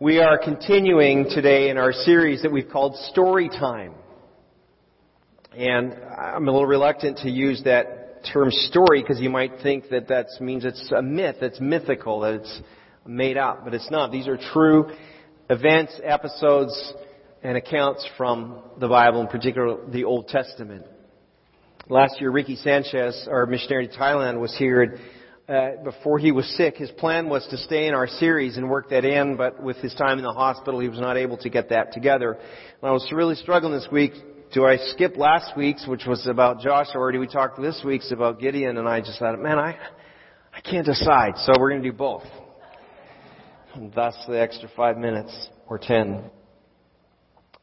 We are continuing today in our series that we've called Story Time. And I'm a little reluctant to use that term story because you might think that that means it's a myth, it's mythical, that it's made up, but it's not. These are true events, episodes, and accounts from the Bible, in particular the Old Testament. Last year, Ricky Sanchez, our missionary to Thailand, was here uh, before he was sick, his plan was to stay in our series and work that in, but with his time in the hospital, he was not able to get that together. And I was really struggling this week. Do I skip last week's, which was about Joshua, or do we talk this week's about Gideon? And I just thought, man, I, I can't decide, so we're going to do both. And thus the extra five minutes or ten.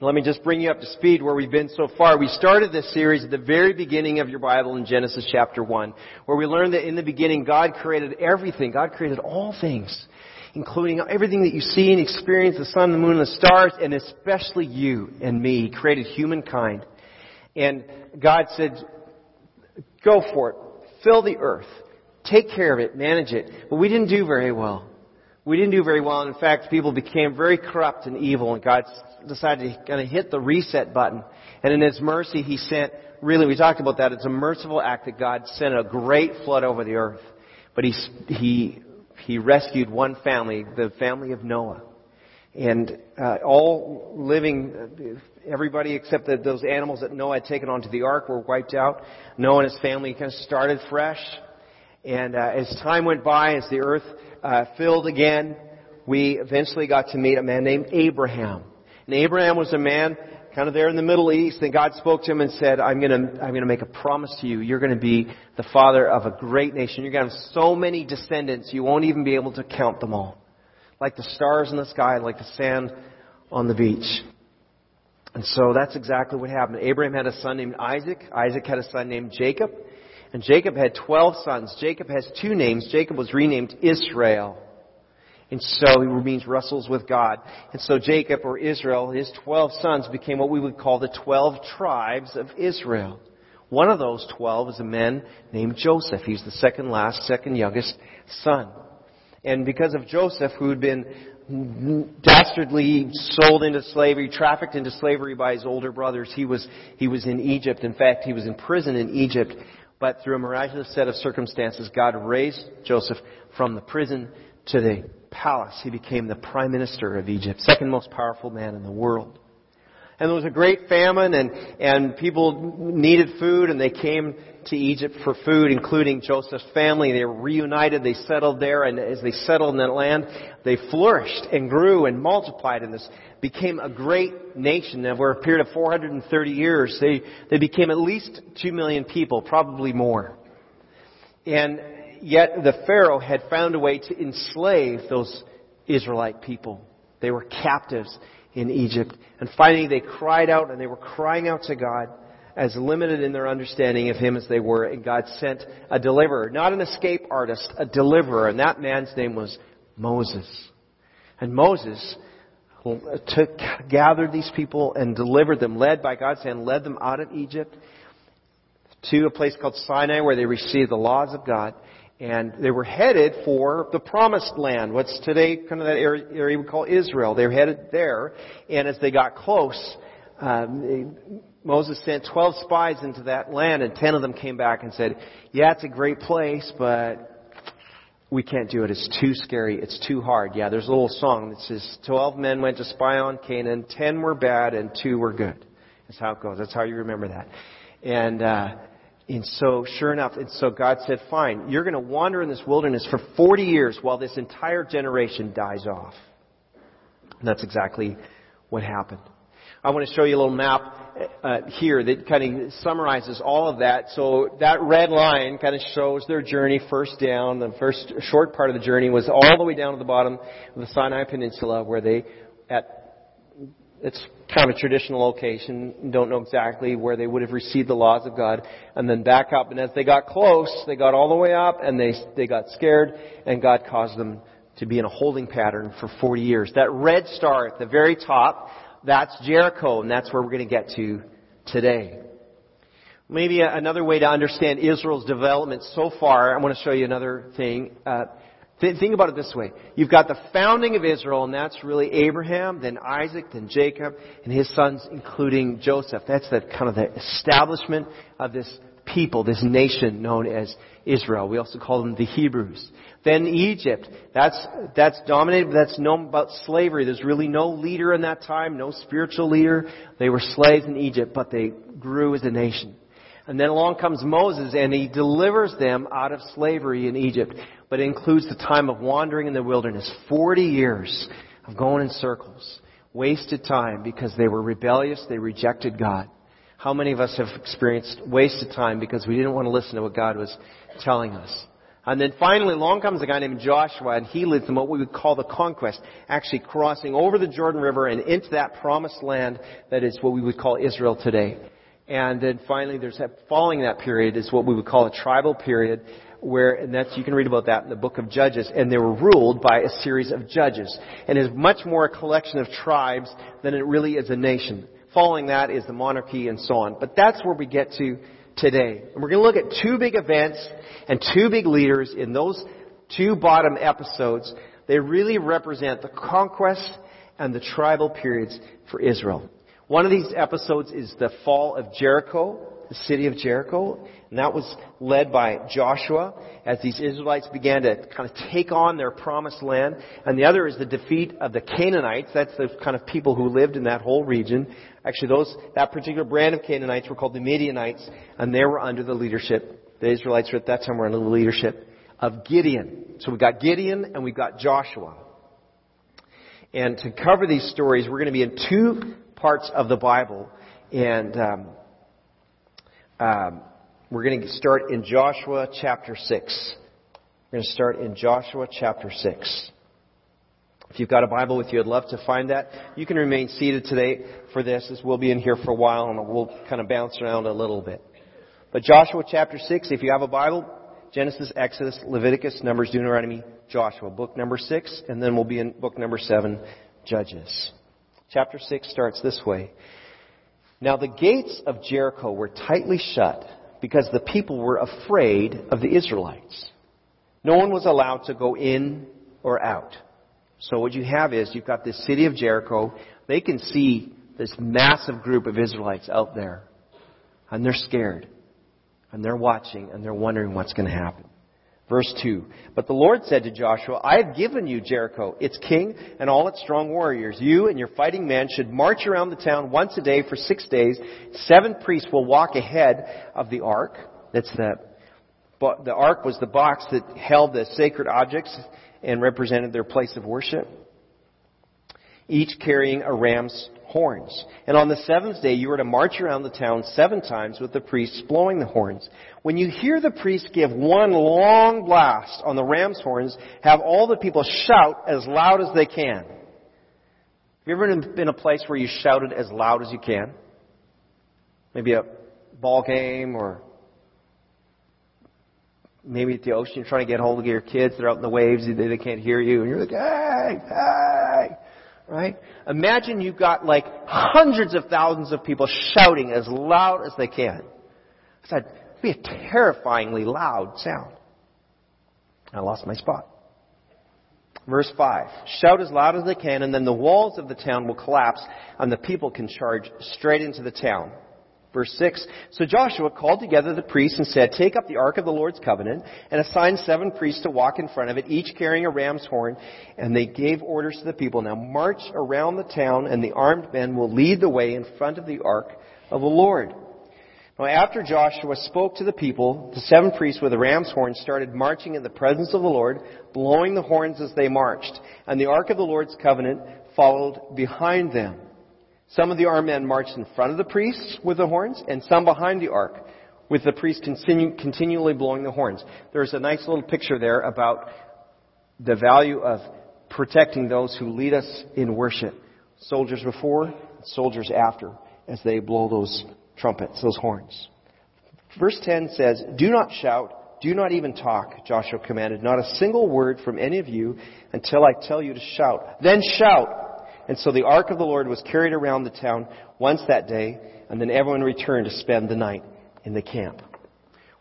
Let me just bring you up to speed where we've been so far. We started this series at the very beginning of your Bible in Genesis chapter 1, where we learned that in the beginning God created everything. God created all things, including everything that you see and experience, the sun, the moon, the stars, and especially you and me. He created humankind. And God said, go for it. Fill the earth. Take care of it. Manage it. But we didn't do very well. We didn't do very well. And In fact, people became very corrupt and evil, and God decided to kind of hit the reset button. And in His mercy, He sent, really, we talked about that. It's a merciful act that God sent a great flood over the earth. But He, He, He rescued one family, the family of Noah. And uh, all living, everybody except the, those animals that Noah had taken onto the ark were wiped out. Noah and his family kind of started fresh. And uh, as time went by, as the earth uh, filled again, we eventually got to meet a man named Abraham. And Abraham was a man kind of there in the Middle East, and God spoke to him and said, I'm gonna, I'm gonna make a promise to you. You're gonna be the father of a great nation. You're gonna have so many descendants, you won't even be able to count them all. Like the stars in the sky, like the sand on the beach. And so that's exactly what happened. Abraham had a son named Isaac. Isaac had a son named Jacob. And Jacob had 12 sons. Jacob has two names. Jacob was renamed Israel. And so he means wrestles with God. And so Jacob or Israel, his 12 sons became what we would call the 12 tribes of Israel. One of those 12 is a man named Joseph. He's the second last, second youngest son. And because of Joseph, who had been dastardly sold into slavery, trafficked into slavery by his older brothers, he was, he was in Egypt. In fact, he was in prison in Egypt but through a miraculous set of circumstances, God raised Joseph from the prison to the palace. He became the prime minister of Egypt, second most powerful man in the world. And there was a great famine and, and people needed food and they came to Egypt for food, including Joseph's family. They were reunited, they settled there, and as they settled in that land, they flourished and grew and multiplied and this became a great nation. Over a period of 430 years, they, they became at least 2 million people, probably more. And yet the Pharaoh had found a way to enslave those Israelite people. They were captives in Egypt. And finally they cried out and they were crying out to God as limited in their understanding of Him as they were, and God sent a deliverer, not an escape artist, a deliverer, and that man's name was Moses. And Moses took, gathered these people and delivered them, led by God's hand, led them out of Egypt to a place called Sinai where they received the laws of God. And they were headed for the promised land, what's today kind of that area, area we call Israel. They were headed there. And as they got close, um, Moses sent 12 spies into that land and 10 of them came back and said, yeah, it's a great place, but we can't do it. It's too scary. It's too hard. Yeah, there's a little song that says 12 men went to spy on Canaan, 10 were bad and 2 were good. That's how it goes. That's how you remember that. And, uh, and so, sure enough, and so God said, fine, you're going to wander in this wilderness for 40 years while this entire generation dies off. And that's exactly what happened. I want to show you a little map uh, here that kind of summarizes all of that. So that red line kind of shows their journey first down. The first short part of the journey was all the way down to the bottom of the Sinai Peninsula where they, at, it's kind of a traditional location, don't know exactly where they would have received the laws of God, and then back up. And as they got close, they got all the way up and they, they got scared and God caused them to be in a holding pattern for 40 years. That red star at the very top that's Jericho, and that's where we're going to get to today. Maybe another way to understand Israel's development so far, I want to show you another thing. Uh, think about it this way. You've got the founding of Israel, and that's really Abraham, then Isaac, then Jacob, and his sons, including Joseph. That's the kind of the establishment of this people, this nation known as Israel. We also call them the Hebrews. Then Egypt. That's, that's dominated, that's known about slavery. There's really no leader in that time, no spiritual leader. They were slaves in Egypt, but they grew as a nation. And then along comes Moses and he delivers them out of slavery in Egypt. But it includes the time of wandering in the wilderness. 40 years of going in circles. Wasted time because they were rebellious, they rejected God. How many of us have experienced wasted time because we didn't want to listen to what God was telling us? And then finally, along comes a guy named Joshua, and he leads them what we would call the conquest, actually crossing over the Jordan River and into that promised land that is what we would call Israel today. And then finally, there's that, following that period is what we would call a tribal period, where, and that's, you can read about that in the book of Judges, and they were ruled by a series of judges. And is much more a collection of tribes than it really is a nation. Following that is the monarchy and so on. But that's where we get to today. And we're going to look at two big events and two big leaders in those two bottom episodes. They really represent the conquest and the tribal periods for Israel. One of these episodes is the fall of Jericho, the city of Jericho, and that was led by Joshua as these Israelites began to kind of take on their promised land. And the other is the defeat of the Canaanites. That's the kind of people who lived in that whole region. Actually, those, that particular brand of Canaanites were called the Midianites, and they were under the leadership, the Israelites at that time were under the leadership of Gideon. So we've got Gideon and we've got Joshua. And to cover these stories, we're going to be in two parts of the Bible. And um, um, we're going to start in Joshua chapter 6. We're going to start in Joshua chapter 6. If you've got a Bible with you, I'd love to find that. You can remain seated today for this, as we'll be in here for a while and we'll kind of bounce around a little bit. But Joshua chapter 6, if you have a Bible, Genesis, Exodus, Leviticus, Numbers, Deuteronomy, Joshua, book number 6, and then we'll be in book number 7, Judges. Chapter 6 starts this way. Now the gates of Jericho were tightly shut because the people were afraid of the Israelites. No one was allowed to go in or out. So what you have is you've got this city of Jericho. They can see this massive group of Israelites out there. And they're scared. And they're watching and they're wondering what's going to happen. Verse 2. But the Lord said to Joshua, I have given you Jericho, its king, and all its strong warriors. You and your fighting men should march around the town once a day for six days. Seven priests will walk ahead of the ark. That's the, the ark was the box that held the sacred objects and represented their place of worship. Each carrying a ram's horns. And on the seventh day, you are to march around the town seven times with the priests blowing the horns. When you hear the priests give one long blast on the ram's horns, have all the people shout as loud as they can. Have you ever been in a place where you shouted as loud as you can? Maybe a ball game or maybe at the ocean you're trying to get hold of your kids. They're out in the waves. They, they can't hear you. And you're like, hey, hey. Right? Imagine you've got like hundreds of thousands of people shouting as loud as they can. That'd be a terrifyingly loud sound. I lost my spot. Verse 5. Shout as loud as they can, and then the walls of the town will collapse, and the people can charge straight into the town. Verse 6, So Joshua called together the priests and said, Take up the ark of the Lord's covenant, and assign seven priests to walk in front of it, each carrying a ram's horn. And they gave orders to the people, Now march around the town, and the armed men will lead the way in front of the ark of the Lord. Now after Joshua spoke to the people, the seven priests with the ram's horn started marching in the presence of the Lord, blowing the horns as they marched. And the ark of the Lord's covenant followed behind them. Some of the armed men marched in front of the priests with the horns, and some behind the ark, with the priests continue, continually blowing the horns. There's a nice little picture there about the value of protecting those who lead us in worship. Soldiers before, soldiers after, as they blow those trumpets, those horns. Verse 10 says, Do not shout, do not even talk, Joshua commanded, not a single word from any of you until I tell you to shout. Then shout. And so the ark of the Lord was carried around the town once that day, and then everyone returned to spend the night in the camp.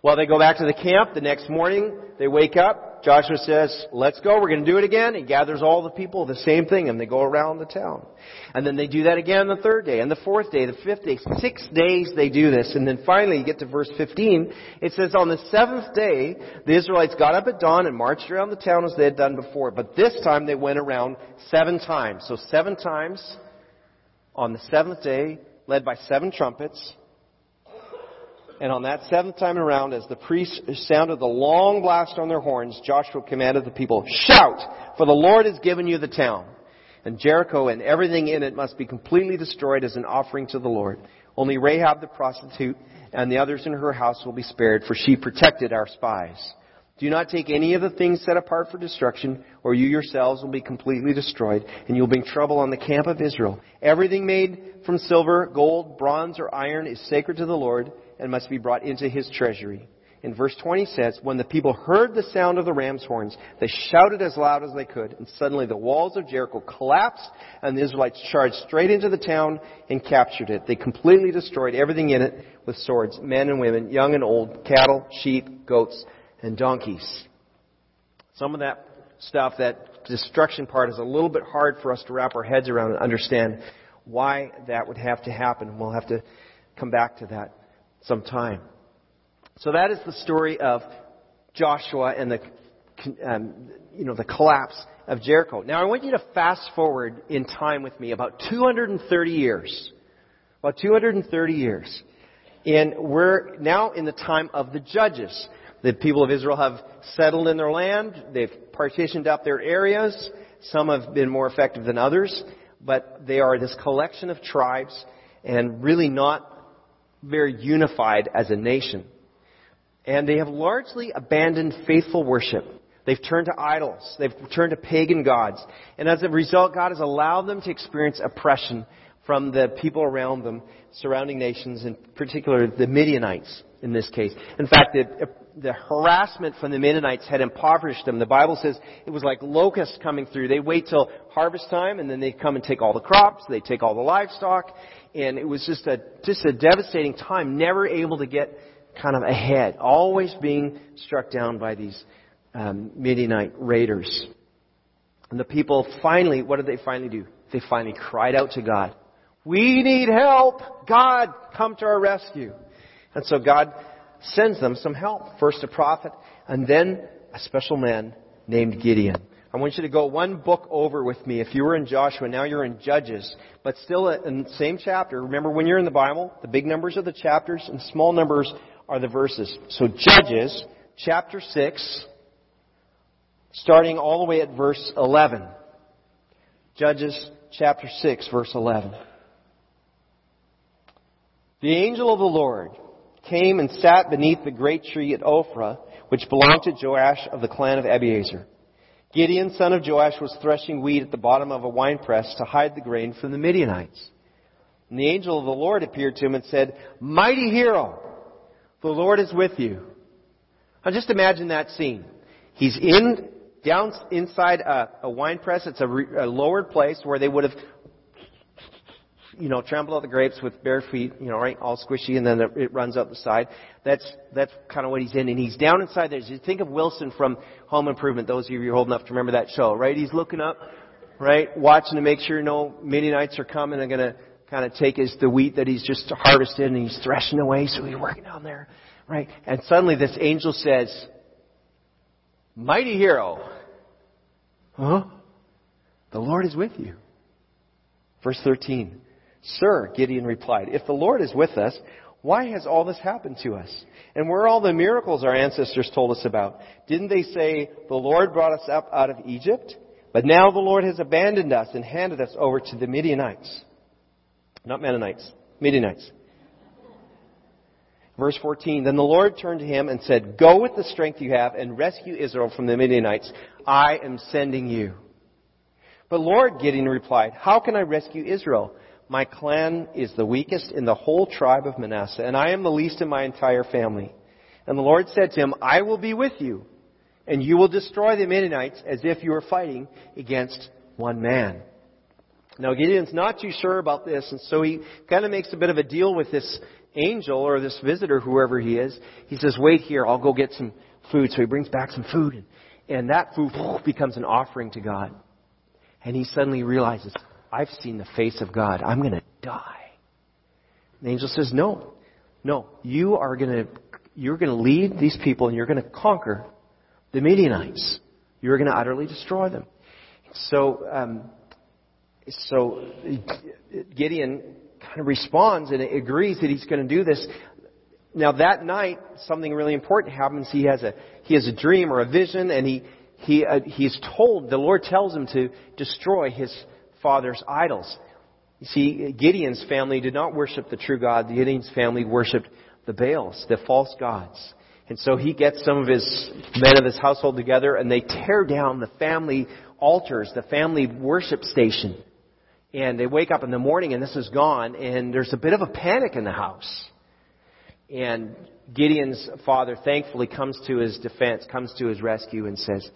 Well, they go back to the camp the next morning. They wake up. Joshua says, let's go, we're going to do it again. He gathers all the people, the same thing, and they go around the town. And then they do that again the third day, and the fourth day, the fifth day. Six days they do this. And then finally you get to verse 15. It says, on the seventh day, the Israelites got up at dawn and marched around the town as they had done before. But this time they went around seven times. So seven times on the seventh day, led by seven trumpets. And on that seventh time around, as the priests sounded the long blast on their horns, Joshua commanded the people, Shout! For the Lord has given you the town. And Jericho and everything in it must be completely destroyed as an offering to the Lord. Only Rahab the prostitute and the others in her house will be spared, for she protected our spies. Do not take any of the things set apart for destruction, or you yourselves will be completely destroyed, and you'll bring trouble on the camp of Israel. Everything made from silver, gold, bronze, or iron is sacred to the Lord and must be brought into his treasury. In verse 20 says, When the people heard the sound of the ram's horns, they shouted as loud as they could, and suddenly the walls of Jericho collapsed, and the Israelites charged straight into the town and captured it. They completely destroyed everything in it with swords, men and women, young and old, cattle, sheep, goats, and donkeys. Some of that stuff, that destruction part, is a little bit hard for us to wrap our heads around and understand why that would have to happen. We'll have to come back to that sometime. So that is the story of Joshua and the, um, you know, the collapse of Jericho. Now I want you to fast forward in time with me about 230 years. About 230 years. And we're now in the time of the judges. The people of Israel have settled in their land. They've partitioned up their areas. Some have been more effective than others, but they are this collection of tribes and really not very unified as a nation. And they have largely abandoned faithful worship. They've turned to idols. They've turned to pagan gods. And as a result, God has allowed them to experience oppression from the people around them, surrounding nations, in particular the Midianites in this case. In fact, the, the harassment from the Midianites had impoverished them. The Bible says it was like locusts coming through. They wait till harvest time and then they come and take all the crops, they take all the livestock, and it was just a, just a devastating time, never able to get kind of ahead, always being struck down by these um, Midianite raiders. And the people finally, what did they finally do? They finally cried out to God. We need help! God, come to our rescue. And so God sends them some help. First a prophet, and then a special man named Gideon. I want you to go one book over with me. If you were in Joshua, now you're in Judges, but still in the same chapter. Remember when you're in the Bible, the big numbers are the chapters and small numbers are the verses. So Judges, chapter 6, starting all the way at verse 11. Judges chapter 6, verse 11. The angel of the Lord came and sat beneath the great tree at Ophrah, which belonged to Joash of the clan of Abiezer. Gideon, son of Joash, was threshing wheat at the bottom of a winepress to hide the grain from the Midianites. And the angel of the Lord appeared to him and said, Mighty hero, the Lord is with you. Now just imagine that scene. He's in, down inside a, a wine press. It's a, re, a lowered place where they would have you know, trample out the grapes with bare feet, you know, right, all squishy, and then it runs out the side. That's that's kind of what he's in, and he's down inside there. Just think of Wilson from Home Improvement. Those of you who are old enough to remember that show, right? He's looking up, right, watching to make sure no Midianites are coming and going to kind of take his the wheat that he's just harvested, and he's threshing away. So he's working down there, right? And suddenly this angel says, "Mighty hero, huh? The Lord is with you." Verse 13. Sir, Gideon replied, if the Lord is with us, why has all this happened to us? And where are all the miracles our ancestors told us about? Didn't they say, the Lord brought us up out of Egypt? But now the Lord has abandoned us and handed us over to the Midianites. Not Mennonites, Midianites. Verse 14, Then the Lord turned to him and said, Go with the strength you have and rescue Israel from the Midianites. I am sending you. But Lord, Gideon replied, How can I rescue Israel? My clan is the weakest in the whole tribe of Manasseh, and I am the least in my entire family. And the Lord said to him, I will be with you, and you will destroy the Midianites as if you were fighting against one man. Now Gideon's not too sure about this, and so he kind of makes a bit of a deal with this angel or this visitor, whoever he is. He says, wait here, I'll go get some food. So he brings back some food. And, And that food becomes an offering to God. And he suddenly realizes, I've seen the face of God. I'm going to die. The angel says, No, no, you are going to, you're going to lead these people and you're going to conquer the Midianites. You're going to utterly destroy them. So, um, so Gideon kind of responds and agrees that he's going to do this. Now that night, something really important happens. He has a he has a dream or a vision, and he he uh, he's told the Lord tells him to destroy his father's idols. You see, Gideon's family did not worship the true God. Gideon's family worshipped the Baals, the false gods. And so he gets some of his men of his household together and they tear down the family altars, the family worship station. And they wake up in the morning and this is gone and there's a bit of a panic in the house. And Gideon's father thankfully comes to his defense, comes to his rescue and says,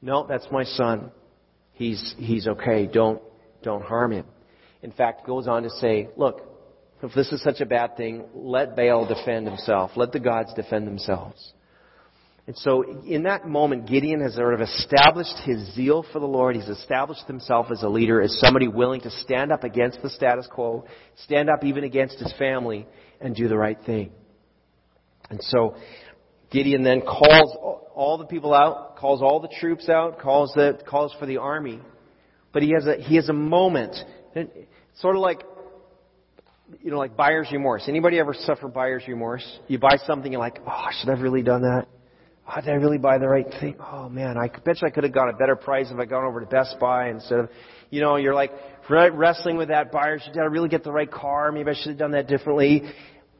no, that's my son. He's, he's okay. Don't, don't harm him. In fact, goes on to say, look, if this is such a bad thing, let Baal defend himself. Let the gods defend themselves. And so in that moment, Gideon has sort of established his zeal for the Lord. He's established himself as a leader, as somebody willing to stand up against the status quo, stand up even against his family, and do the right thing. And so Gideon then calls all the people out, calls all the troops out, calls the, calls for the army. But he has a, he has a moment. Sort of like you know, like buyer's remorse. Anybody ever suffer buyer's remorse? You buy something, you're like, oh, should I have really done that? Oh, did I really buy the right thing? Oh man, I bet you I could have got a better price if I gone over to Best Buy instead of, you know, you're like wrestling with that buyer. Did I really get the right car? Maybe I should have done that differently.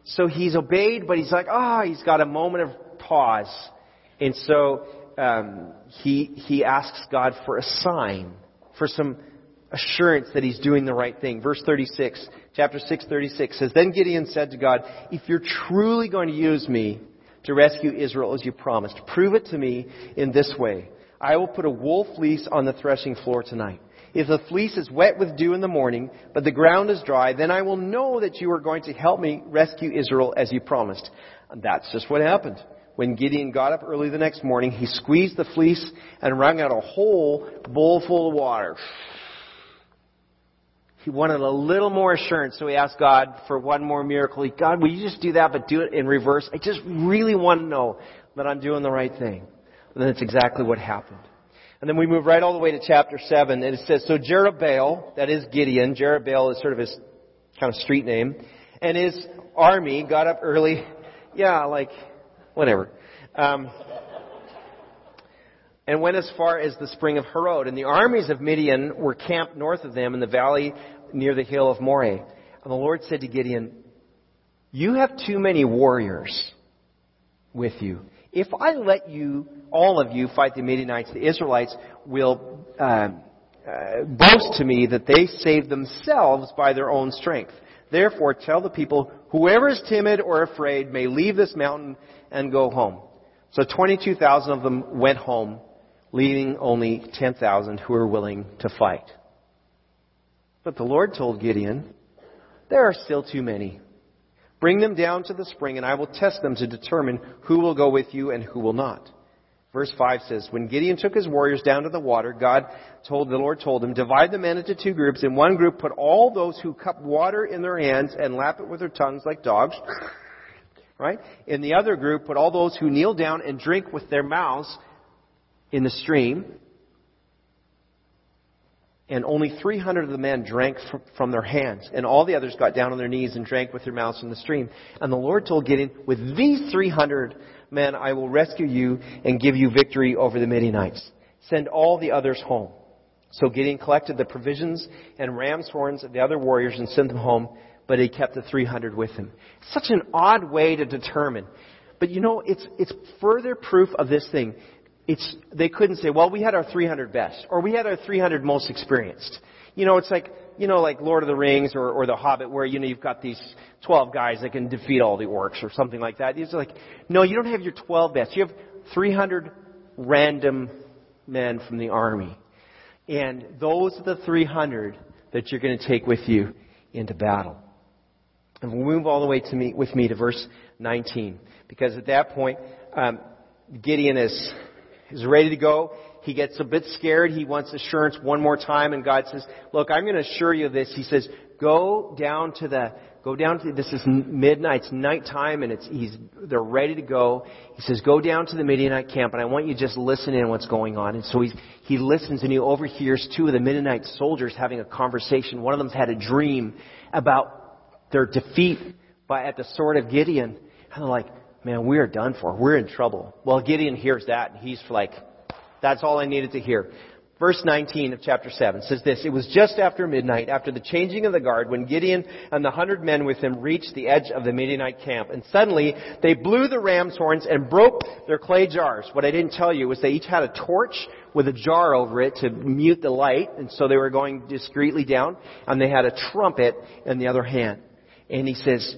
So he's obeyed, but he's like, ah, oh, he's got a moment of pause. And so, um, he, he asks God for a sign, for some assurance that he's doing the right thing. Verse 36, chapter 6, 36 says, Then Gideon said to God, If you're truly going to use me to rescue Israel as you promised, prove it to me in this way. I will put a wool fleece on the threshing floor tonight. If the fleece is wet with dew in the morning, but the ground is dry, then I will know that you are going to help me rescue Israel as you promised. And that's just what happened. When Gideon got up early the next morning, he squeezed the fleece and wrung out a whole bowl full of water. He wanted a little more assurance, so he asked God for one more miracle. He, God, will you just do that, but do it in reverse? I just really want to know that I'm doing the right thing. And that's exactly what happened. And then we move right all the way to chapter 7, and it says, So Jerubbaal, that is Gideon, Jerubbaal is sort of his kind of street name, and his army got up early. Yeah, like, whatever. Um, and went as far as the spring of Harod. And the armies of Midian were camped north of them in the valley near the hill of Moreh. And the Lord said to Gideon, You have too many warriors with you. If I let you, all of you, fight the Midianites, the Israelites will uh, uh, boast to me that they saved themselves by their own strength. Therefore, tell the people, whoever is timid or afraid may leave this mountain and go home. So 22,000 of them went home leaving only 10,000 who were willing to fight. But the Lord told Gideon, There are still too many. Bring them down to the spring, and I will test them to determine who will go with you and who will not. Verse 5 says, When Gideon took his warriors down to the water, God told, the Lord told him, Divide the men into two groups. In one group, put all those who cup water in their hands and lap it with their tongues like dogs. Right? In the other group, put all those who kneel down and drink with their mouths in the stream, and only 300 of the men drank from their hands, and all the others got down on their knees and drank with their mouths in the stream. And the Lord told Gideon, With these 300 men I will rescue you and give you victory over the Midianites. Send all the others home. So Gideon collected the provisions and ram's horns of the other warriors and sent them home, but he kept the 300 with him. Such an odd way to determine. But you know, it's, it's further proof of this thing it's, they couldn't say, well, we had our 300 best, or we had our 300 most experienced. You know, it's like, you know, like Lord of the Rings or, or The Hobbit where, you know, you've got these 12 guys that can defeat all the orcs or something like that. It's like, no, you don't have your 12 best. You have 300 random men from the army. And those are the 300 that you're going to take with you into battle. And we'll move all the way to me, with me to verse 19. Because at that point, um, Gideon is is ready to go. He gets a bit scared. He wants assurance one more time, and God says, "Look, I'm going to assure you this." He says, "Go down to the go down to this is midnight, it's nighttime, and it's he's they're ready to go." He says, "Go down to the Midianite camp, and I want you to just listen in what's going on." And so he he listens, and he overhears two of the Midianite soldiers having a conversation. One of them's had a dream about their defeat by at the sword of Gideon, and they're like, "Man, we are done for. We're in trouble." Well, Gideon hears that, and he's like that's all I needed to hear. Verse 19 of chapter 7 says this, It was just after midnight, after the changing of the guard, when Gideon and the hundred men with him reached the edge of the Midianite camp. And suddenly, they blew the ram's horns and broke their clay jars. What I didn't tell you was they each had a torch with a jar over it to mute the light. And so they were going discreetly down. And they had a trumpet in the other hand. And he says,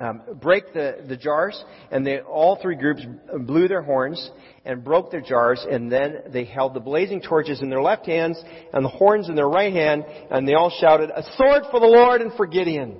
um, break the, the jars, and they, all three groups blew their horns and broke their jars, and then they held the blazing torches in their left hands and the horns in their right hand, and they all shouted, A sword for the Lord and for Gideon!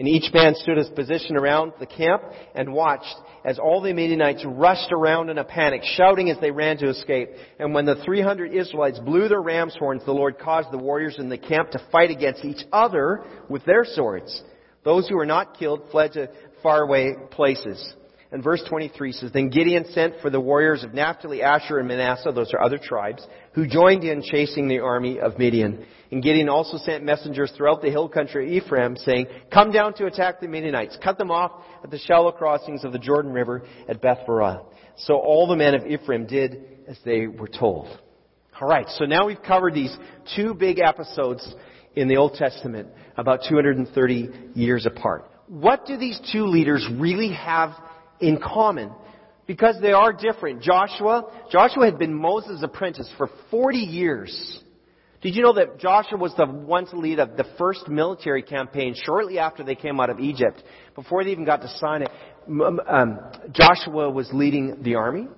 And each man stood his position around the camp and watched as all the Midianites rushed around in a panic, shouting as they ran to escape. And when the 300 Israelites blew their ram's horns, the Lord caused the warriors in the camp to fight against each other with their swords. Those who were not killed fled to faraway places. And verse 23 says, Then Gideon sent for the warriors of Naphtali, Asher, and Manasseh, those are other tribes, who joined in chasing the army of Midian. And Gideon also sent messengers throughout the hill country of Ephraim, saying, Come down to attack the Midianites. Cut them off at the shallow crossings of the Jordan River at Beth Barah. So all the men of Ephraim did as they were told. Alright, so now we've covered these two big episodes in the Old Testament, about 230 years apart. What do these two leaders really have in common? Because they are different. Joshua, Joshua had been Moses' apprentice for 40 years. Did you know that Joshua was the one to lead the first military campaign shortly after they came out of Egypt? Before they even got to Sinai, um, Joshua was leading the army,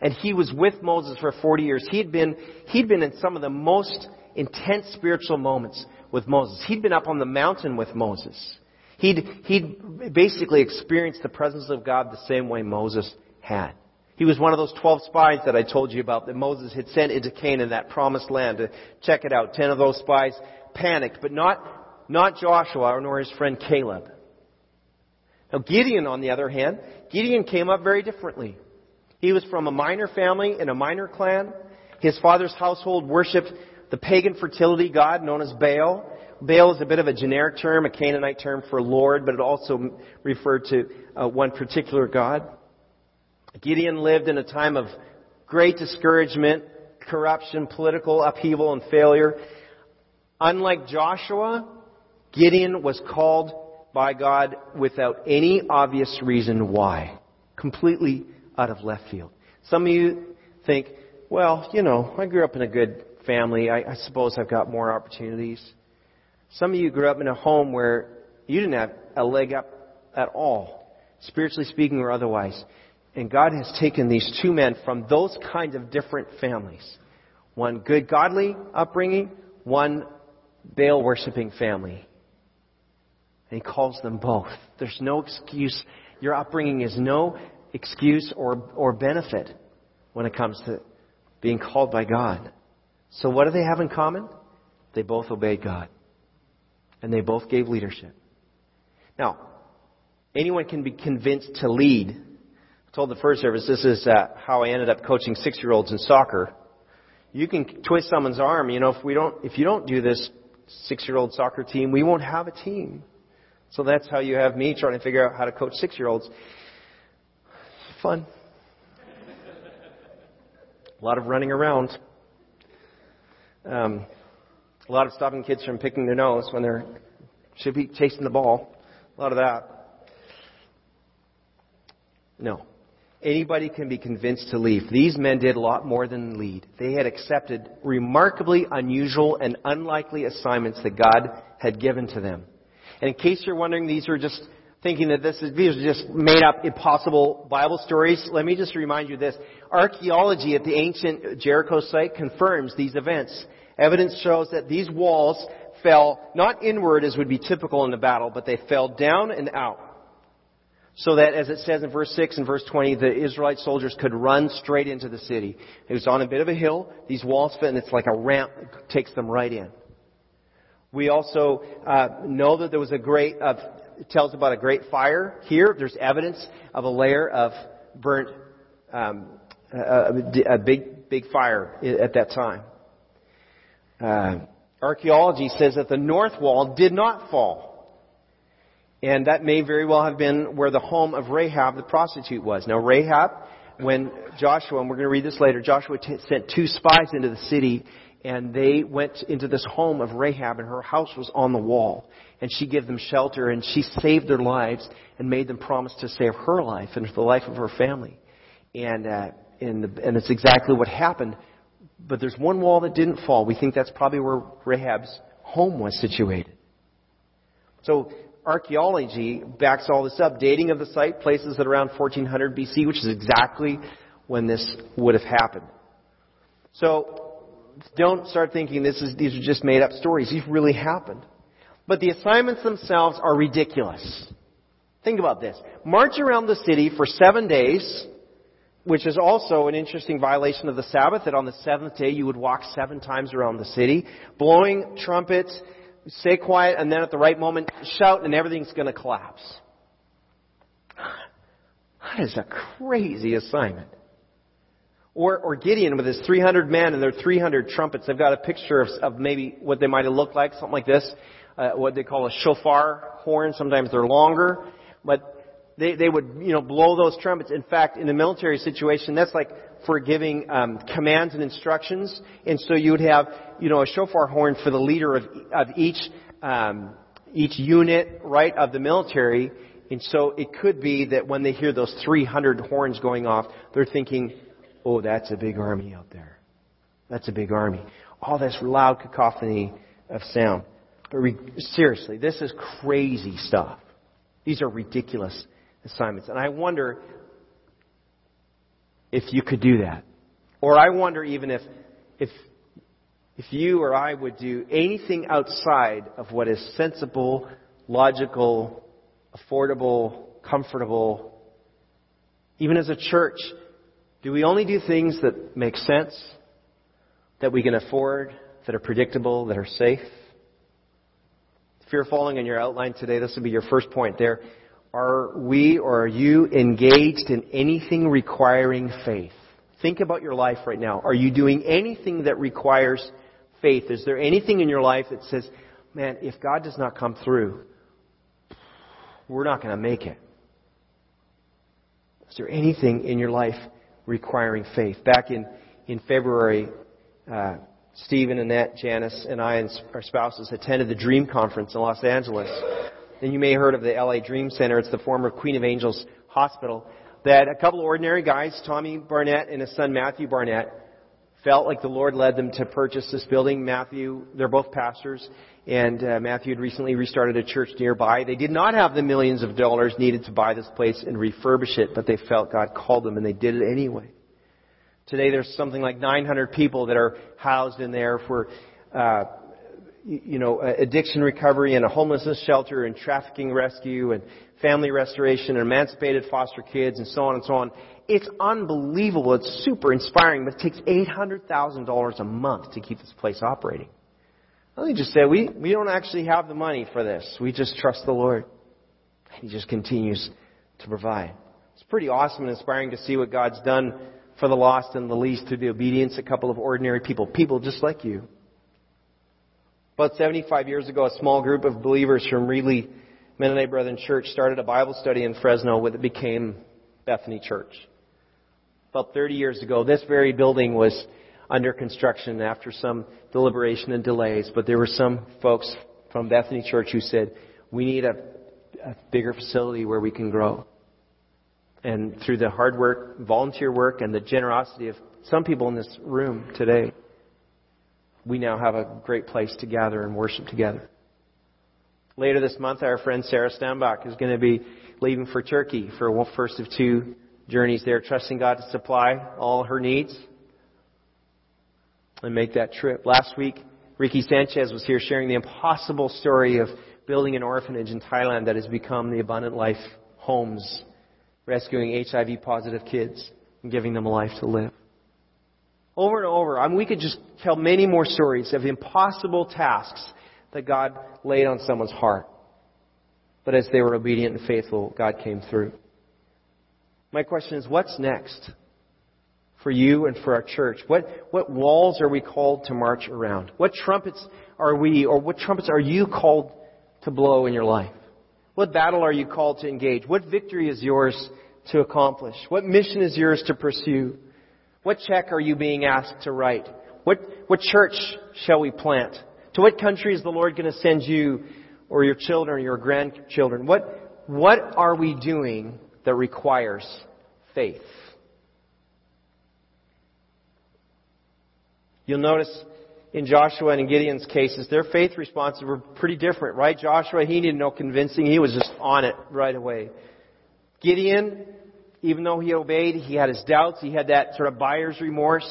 and he was with Moses for 40 years. He'd been, he'd been in some of the most intense spiritual moments with Moses. He'd been up on the mountain with Moses. He'd, he'd basically experienced the presence of God the same way Moses had. He was one of those 12 spies that I told you about that Moses had sent into Canaan, that promised land, to check it out. Ten of those spies panicked, but not, not Joshua nor his friend Caleb. Now Gideon, on the other hand, Gideon came up very differently. He was from a minor family in a minor clan. His father's household worshipped the pagan fertility god known as Baal. Baal is a bit of a generic term, a Canaanite term for Lord, but it also referred to uh, one particular god. Gideon lived in a time of great discouragement, corruption, political upheaval, and failure. Unlike Joshua, Gideon was called by God without any obvious reason why. Completely out of left field. Some of you think, well, you know, I grew up in a good family, I, I suppose I've got more opportunities. Some of you grew up in a home where you didn't have a leg up at all, spiritually speaking or otherwise. And God has taken these two men from those kinds of different families. One good, godly upbringing, one Baal worshiping family. And He calls them both. There's no excuse. Your upbringing is no excuse or, or benefit when it comes to being called by God. So what do they have in common? They both obeyed God. And they both gave leadership. Now, anyone can be convinced to lead. I told the first service this is uh, how I ended up coaching six-year-olds in soccer. You can twist someone's arm. You know, if we don't, if you don't do this six-year-old soccer team, we won't have a team. So that's how you have me trying to figure out how to coach six-year-olds. Fun. a lot of running around. Um, a lot of stopping kids from picking their nose when they're should be chasing the ball. A lot of that. No. Anybody can be convinced to leave. These men did a lot more than lead. They had accepted remarkably unusual and unlikely assignments that God had given to them. And in case you're wondering, these are just thinking that this is, these are just made up impossible Bible stories, let me just remind you this. Archaeology at the ancient Jericho site confirms these events. Evidence shows that these walls fell not inward as would be typical in a battle, but they fell down and out. So that, as it says in verse 6 and verse 20, the Israelite soldiers could run straight into the city. It was on a bit of a hill. These walls fit, and it's like a ramp that takes them right in. We also uh, know that there was a great, uh, it tells about a great fire here. There's evidence of a layer of burnt, um, a, a, big, big fire at that time. Uh, archaeology says that the north wall did not fall. And that may very well have been where the home of Rahab the prostitute was. Now Rahab, when Joshua, and we're going to read this later, Joshua t- sent two spies into the city and they went into this home of Rahab and her house was on the wall. And she gave them shelter and she saved their lives and made them promise to save her life and the life of her family. And, uh, and, the, and it's exactly what happened. But there's one wall that didn't fall. We think that's probably where Rahab's home was situated. So archaeology backs all this up. Dating of the site places it around 1400 BC, which is exactly when this would have happened. So don't start thinking this is, these are just made up stories. These really happened. But the assignments themselves are ridiculous. Think about this. March around the city for seven days, which is also an interesting violation of the Sabbath, that on the seventh day you would walk seven times around the city, blowing trumpets, stay quiet, and then at the right moment shout and everything's going to collapse. That is a crazy assignment. Or, or Gideon with his 300 men and their 300 trumpets. They've got a picture of, of maybe what they might have looked like, something like this. Uh, what they call a shofar horn. Sometimes they're longer. But they, they would, you know, blow those trumpets. In fact, in a military situation, that's like for giving um, commands and instructions. And so you would have, you know, a shofar horn for the leader of, of each, um, each unit, right, of the military. And so it could be that when they hear those 300 horns going off, they're thinking, oh, that's a big army out there. That's a big army. All this loud cacophony of sound. But re- seriously, this is crazy stuff. These are ridiculous assignments. And I wonder if you could do that. Or I wonder even if, if, if you or I would do anything outside of what is sensible, logical, affordable, comfortable, even as a church, do we only do things that make sense, that we can afford, that are predictable, that are safe? If you're following in your outline today, this will be your first point there. Are we or are you engaged in anything requiring faith? Think about your life right now. Are you doing anything that requires faith? Is there anything in your life that says, man, if God does not come through, we're not going to make it? Is there anything in your life requiring faith. Back in, in February, uh, Stephen, Annette, Janice, and I and our spouses attended the Dream Conference in Los Angeles. And you may have heard of the LA Dream Center. It's the former Queen of Angels Hospital. That a couple of ordinary guys, Tommy Barnett and his son Matthew Barnett, felt like the Lord led them to purchase this building. Matthew, they're both pastors, and uh, Matthew had recently restarted a church nearby. They did not have the millions of dollars needed to buy this place and refurbish it, but they felt God called them, and they did it anyway. Today, there's something like 900 people that are housed in there for, uh, you know, addiction recovery and a homelessness shelter and trafficking rescue and family restoration and emancipated foster kids and so on and so on. It's unbelievable. It's super inspiring, but it takes $800,000 a month to keep this place operating. Let me just say, we, we don't actually have the money for this. We just trust the Lord. And he just continues to provide. It's pretty awesome and inspiring to see what God's done for the lost and the least through the obedience of a couple of ordinary people, people just like you. About 75 years ago, a small group of believers from Reedley Mennonite Brethren Church started a Bible study in Fresno that became Bethany Church. About 30 years ago, this very building was under construction after some deliberation and delays, but there were some folks from Bethany Church who said, we need a, a bigger facility where we can grow. And through the hard work, volunteer work, and the generosity of some people in this room today, we now have a great place to gather and worship together. Later this month, our friend Sarah Stambach is going to be leaving for Turkey for a first of two journeys there, trusting God to supply all her needs and make that trip. Last week, Ricky Sanchez was here sharing the impossible story of building an orphanage in Thailand that has become the Abundant Life homes, rescuing HIV positive kids, and giving them a life to live. Over and over, I mean, we could just tell many more stories of impossible tasks that God laid on someone's heart. But as they were obedient and faithful, God came through. My question is, what's next for you and for our church? What, what walls are we called to march around? What trumpets are we, or what trumpets are you called to blow in your life? What battle are you called to engage? What victory is yours to accomplish? What mission is yours to pursue? What check are you being asked to write? What, what church shall we plant? To what country is the Lord going to send you or your children or your grandchildren? What, what are we doing that requires faith? You'll notice in Joshua and in Gideon's cases, their faith responses were pretty different, right? Joshua, he needed no convincing. He was just on it right away. Gideon, even though he obeyed, he had his doubts. He had that sort of buyer's remorse.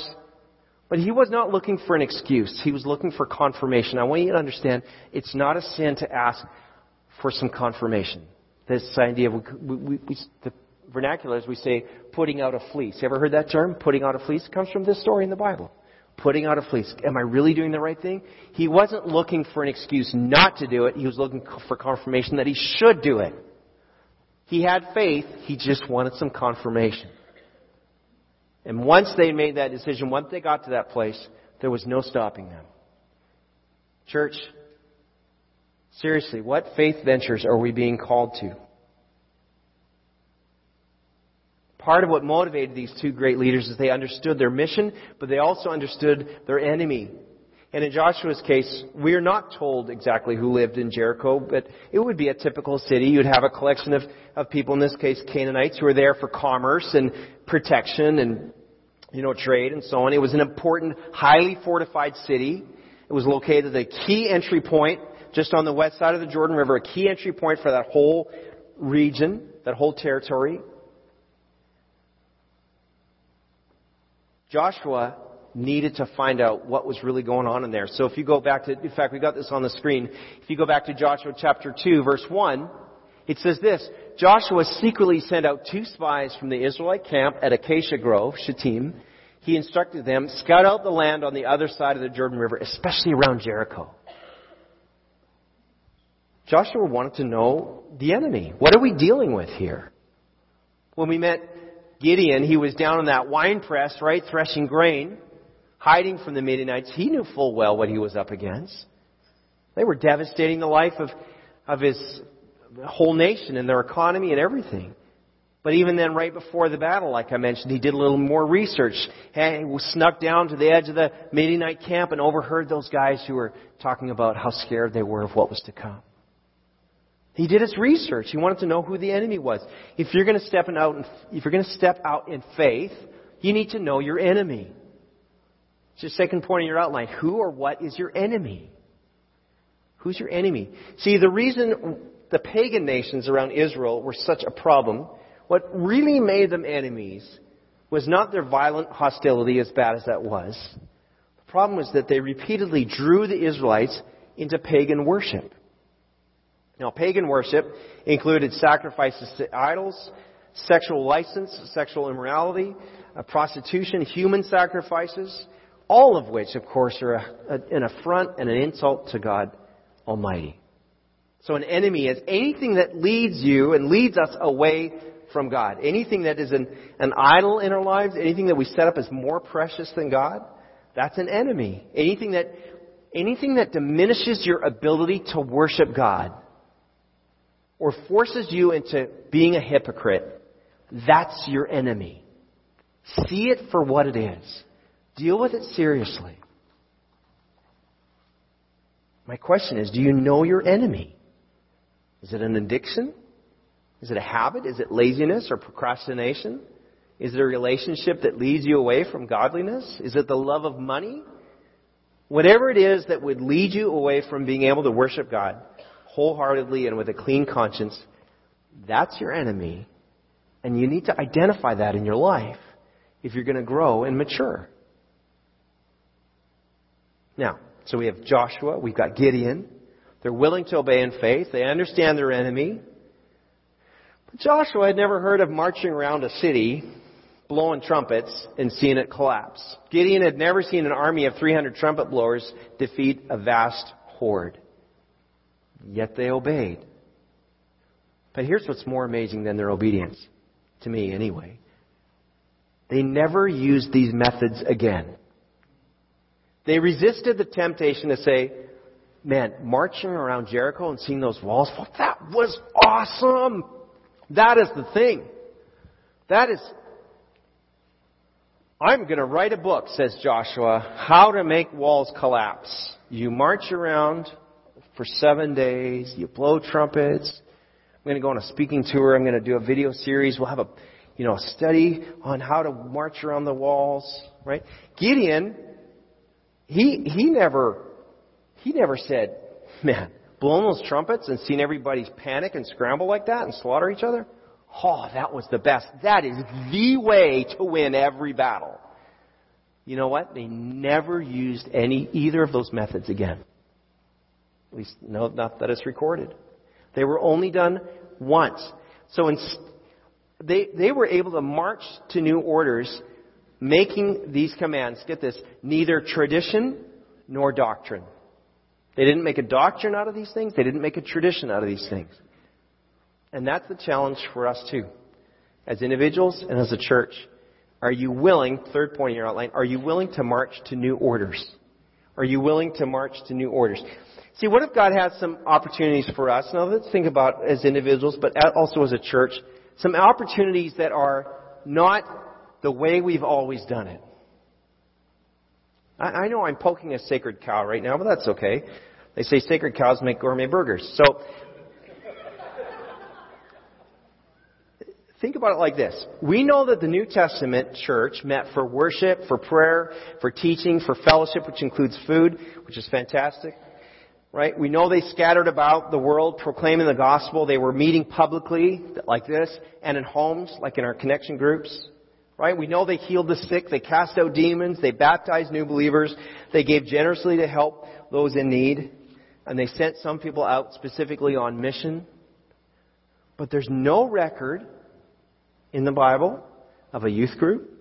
But he was not looking for an excuse. He was looking for confirmation. I want you to understand, it's not a sin to ask for some confirmation. This idea of, we, we, we, the vernacular is we say, putting out a fleece. You ever heard that term? Putting out a fleece? Comes from this story in the Bible. Putting out a fleece. Am I really doing the right thing? He wasn't looking for an excuse not to do it. He was looking for confirmation that he should do it. He had faith. He just wanted some confirmation. And once they made that decision, once they got to that place, there was no stopping them. Church, seriously, what faith ventures are we being called to? Part of what motivated these two great leaders is they understood their mission, but they also understood their enemy. And in Joshua's case, we are not told exactly who lived in Jericho, but it would be a typical city. You'd have a collection of, of people, in this case Canaanites, who were there for commerce and protection and, you know, trade and so on. It was an important, highly fortified city. It was located at a key entry point just on the west side of the Jordan River, a key entry point for that whole region, that whole territory. Joshua needed to find out what was really going on in there. So if you go back to, in fact, we got this on the screen. If you go back to Joshua chapter 2, verse 1, it says this, Joshua secretly sent out two spies from the Israelite camp at Acacia Grove, Shittim. He instructed them, scout out the land on the other side of the Jordan River, especially around Jericho. Joshua wanted to know the enemy. What are we dealing with here? When we met Gideon, he was down in that wine press, right, threshing grain hiding from the Midianites, he knew full well what he was up against. They were devastating the life of, of his whole nation and their economy and everything. But even then, right before the battle, like I mentioned, he did a little more research. He snuck down to the edge of the Midianite camp and overheard those guys who were talking about how scared they were of what was to come. He did his research. He wanted to know who the enemy was. If you're going to step out, in, if you're going to step out in faith, you need to know your enemy. It's your second point in your outline. Who or what is your enemy? Who's your enemy? See, the reason the pagan nations around Israel were such a problem, what really made them enemies was not their violent hostility, as bad as that was. The problem was that they repeatedly drew the Israelites into pagan worship. Now, pagan worship included sacrifices to idols, sexual license, sexual immorality, uh, prostitution, human sacrifices, all of which, of course, are a, a, an affront and an insult to God Almighty. So an enemy is anything that leads you and leads us away from God. Anything that is an, an idol in our lives, anything that we set up as more precious than God, that's an enemy. Anything that, anything that diminishes your ability to worship God or forces you into being a hypocrite, that's your enemy. See it for what it is. Deal with it seriously. My question is, do you know your enemy? Is it an addiction? Is it a habit? Is it laziness or procrastination? Is it a relationship that leads you away from godliness? Is it the love of money? Whatever it is that would lead you away from being able to worship God wholeheartedly and with a clean conscience, that's your enemy. And you need to identify that in your life if you're going to grow and mature. Now, so we have Joshua, we've got Gideon. They're willing to obey in faith. They understand their enemy. But Joshua had never heard of marching around a city, blowing trumpets, and seeing it collapse. Gideon had never seen an army of 300 trumpet blowers defeat a vast horde. Yet they obeyed. But here's what's more amazing than their obedience, to me anyway. They never used these methods again. They resisted the temptation to say, man, marching around Jericho and seeing those walls, well, that was awesome. That is the thing. That is, I'm going to write a book, says Joshua, how to make walls collapse. You march around for seven days, you blow trumpets. I'm going to go on a speaking tour. I'm going to do a video series. We'll have a, you know, a study on how to march around the walls, right? Gideon, he, he never, he never said, man, blowing those trumpets and seeing everybody's panic and scramble like that and slaughter each other? Oh, that was the best. That is the way to win every battle. You know what? They never used any, either of those methods again. At least, no, not that it's recorded. They were only done once. So in, they, they were able to march to new orders, making these commands, get this, neither tradition nor doctrine. They didn't make a doctrine out of these things. They didn't make a tradition out of these things. And that's the challenge for us too. As individuals and as a church. Are you willing, third point in your outline, are you willing to march to new orders? Are you willing to march to new orders? See, what if God has some opportunities for us? Now let's think about as individuals, but also as a church, some opportunities that are not the way we've always done it. I, I know I'm poking a sacred cow right now, but that's okay. They say sacred cows make gourmet burgers. So, think about it like this. We know that the New Testament church met for worship, for prayer, for teaching, for fellowship, which includes food, which is fantastic. Right? We know they scattered about the world proclaiming the gospel. They were meeting publicly, like this, and in homes, like in our connection groups. Right? We know they healed the sick, they cast out demons, they baptized new believers, they gave generously to help those in need, and they sent some people out specifically on mission. But there's no record in the Bible of a youth group,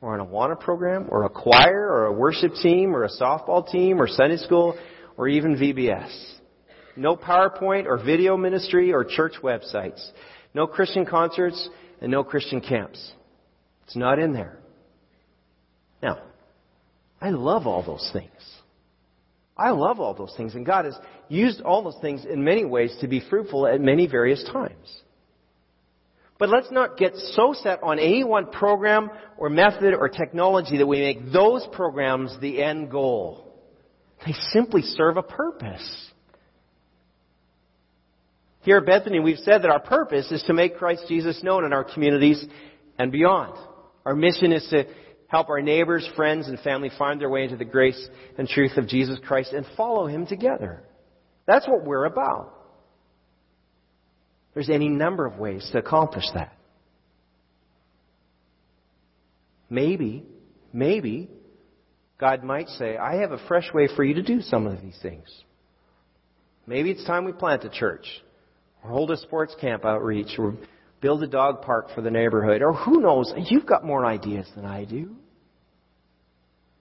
or an Awana program, or a choir, or a worship team, or a softball team, or Sunday school, or even VBS. No PowerPoint or video ministry or church websites. No Christian concerts and no Christian camps. It's not in there. Now, I love all those things. I love all those things, and God has used all those things in many ways to be fruitful at many various times. But let's not get so set on any one program or method or technology that we make those programs the end goal. They simply serve a purpose. Here at Bethany, we've said that our purpose is to make Christ Jesus known in our communities and beyond. Our mission is to help our neighbors, friends, and family find their way into the grace and truth of Jesus Christ and follow Him together. That's what we're about. There's any number of ways to accomplish that. Maybe, maybe, God might say, I have a fresh way for you to do some of these things. Maybe it's time we plant a church, or hold a sports camp outreach, or build a dog park for the neighborhood, or who knows, you've got more ideas than I do.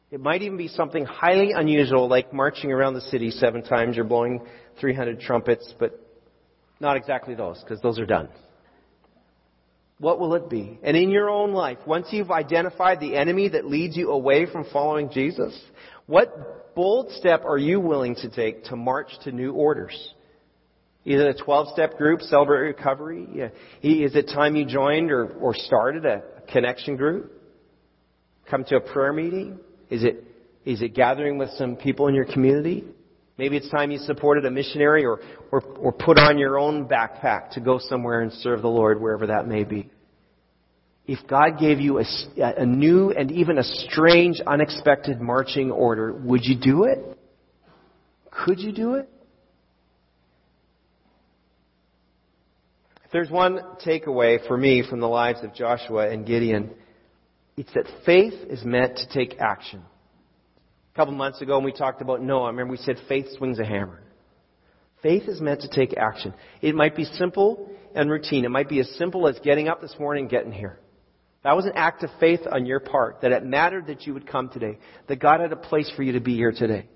It might even be something highly unusual like marching around the city seven times or blowing 300 trumpets, but not exactly those, because those are done. What will it be? And in your own life, once you've identified the enemy that leads you away from following Jesus, what bold step are you willing to take to march to new orders? Either a 12 step group, Celebrate Recovery? Is it time you joined or, or started a connection group? Come to a prayer meeting? Is it, is it gathering with some people in your community? Maybe it's time you supported a missionary or, or, or put on your own backpack to go somewhere and serve the Lord wherever that may be. If God gave you a, a new and even a strange, unexpected marching order, would you do it? Could you do it? If there's one takeaway for me from the lives of Joshua and Gideon, it's that faith is meant to take action. A couple months ago when we talked about Noah, remember we said faith swings a hammer. Faith is meant to take action. It might be simple and routine. It might be as simple as getting up this morning and getting here. That was an act of faith on your part, that it mattered that you would come today, that God had a place for you to be here today.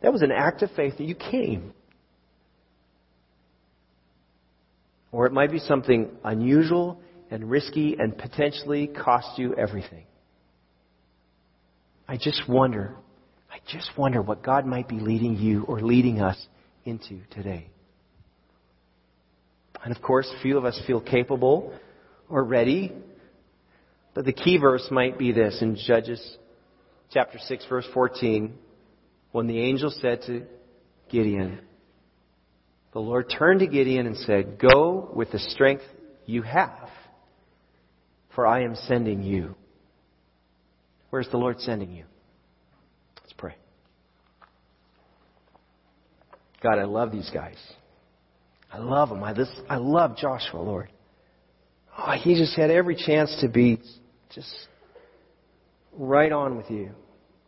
That was an act of faith that you came. Or it might be something unusual and risky and potentially cost you everything. I just wonder, I just wonder what God might be leading you or leading us into today. And of course, few of us feel capable or ready. But the key verse might be this in Judges chapter 6 verse 14 when the angel said to Gideon, the Lord turned to Gideon and said, Go with the strength you have, for I am sending you. Where's the Lord sending you? Let's pray. God, I love these guys. I love them. I, this, I love Joshua, Lord. Oh, he just had every chance to be just right on with you.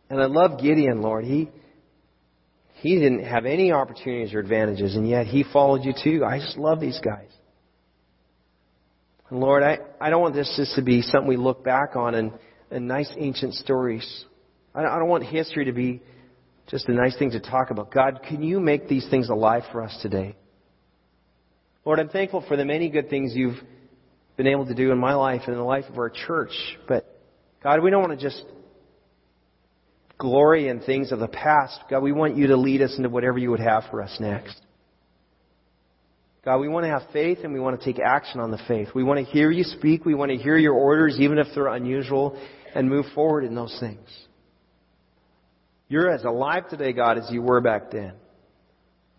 And I love Gideon, Lord. He, he didn't have any opportunities or advantages, and yet he followed you too. I just love these guys. And Lord, I, I don't want this just to be something we look back on and, and nice ancient stories. I don't, I don't want history to be just a nice thing to talk about. God, can you make these things alive for us today? Lord, I'm thankful for the many good things you've been able to do in my life and in the life of our church. But God, we don't want to just glory in things of the past. God, we want you to lead us into whatever you would have for us next. God, we want to have faith and we want to take action on the faith. We want to hear you speak. We want to hear your orders, even if they're unusual, and move forward in those things. You're as alive today, God, as you were back then.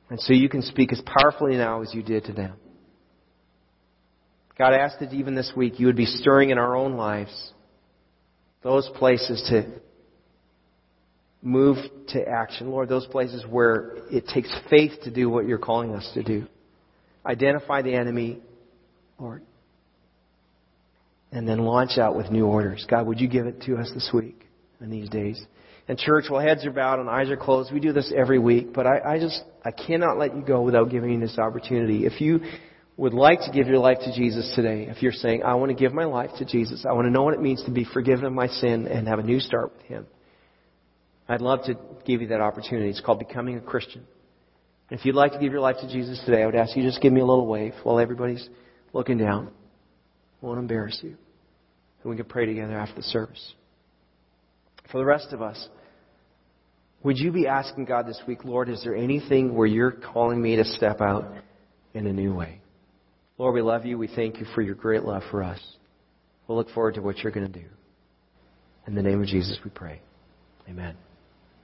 And so you can speak as powerfully now as you did to them. God, I ask that even this week you would be stirring in our own lives those places to move to action. Lord, those places where it takes faith to do what you're calling us to do. Identify the enemy, Lord. And then launch out with new orders. God, would you give it to us this week and these days? And church, while heads are bowed and eyes are closed, we do this every week, but I, I just, I cannot let you go without giving you this opportunity. If you would like to give your life to Jesus today, if you're saying, I want to give my life to Jesus, I want to know what it means to be forgiven of my sin and have a new start with Him. I'd love to give you that opportunity. It's called becoming a Christian. If you'd like to give your life to Jesus today, I would ask you just give me a little wave while everybody's looking down. I won't embarrass you. And we can pray together after the service. For the rest of us, would you be asking God this week, Lord, is there anything where you're calling me to step out in a new way? Lord, we love you. We thank you for your great love for us. We'll look forward to what you're going to do. In the name of Jesus, we pray. Amen.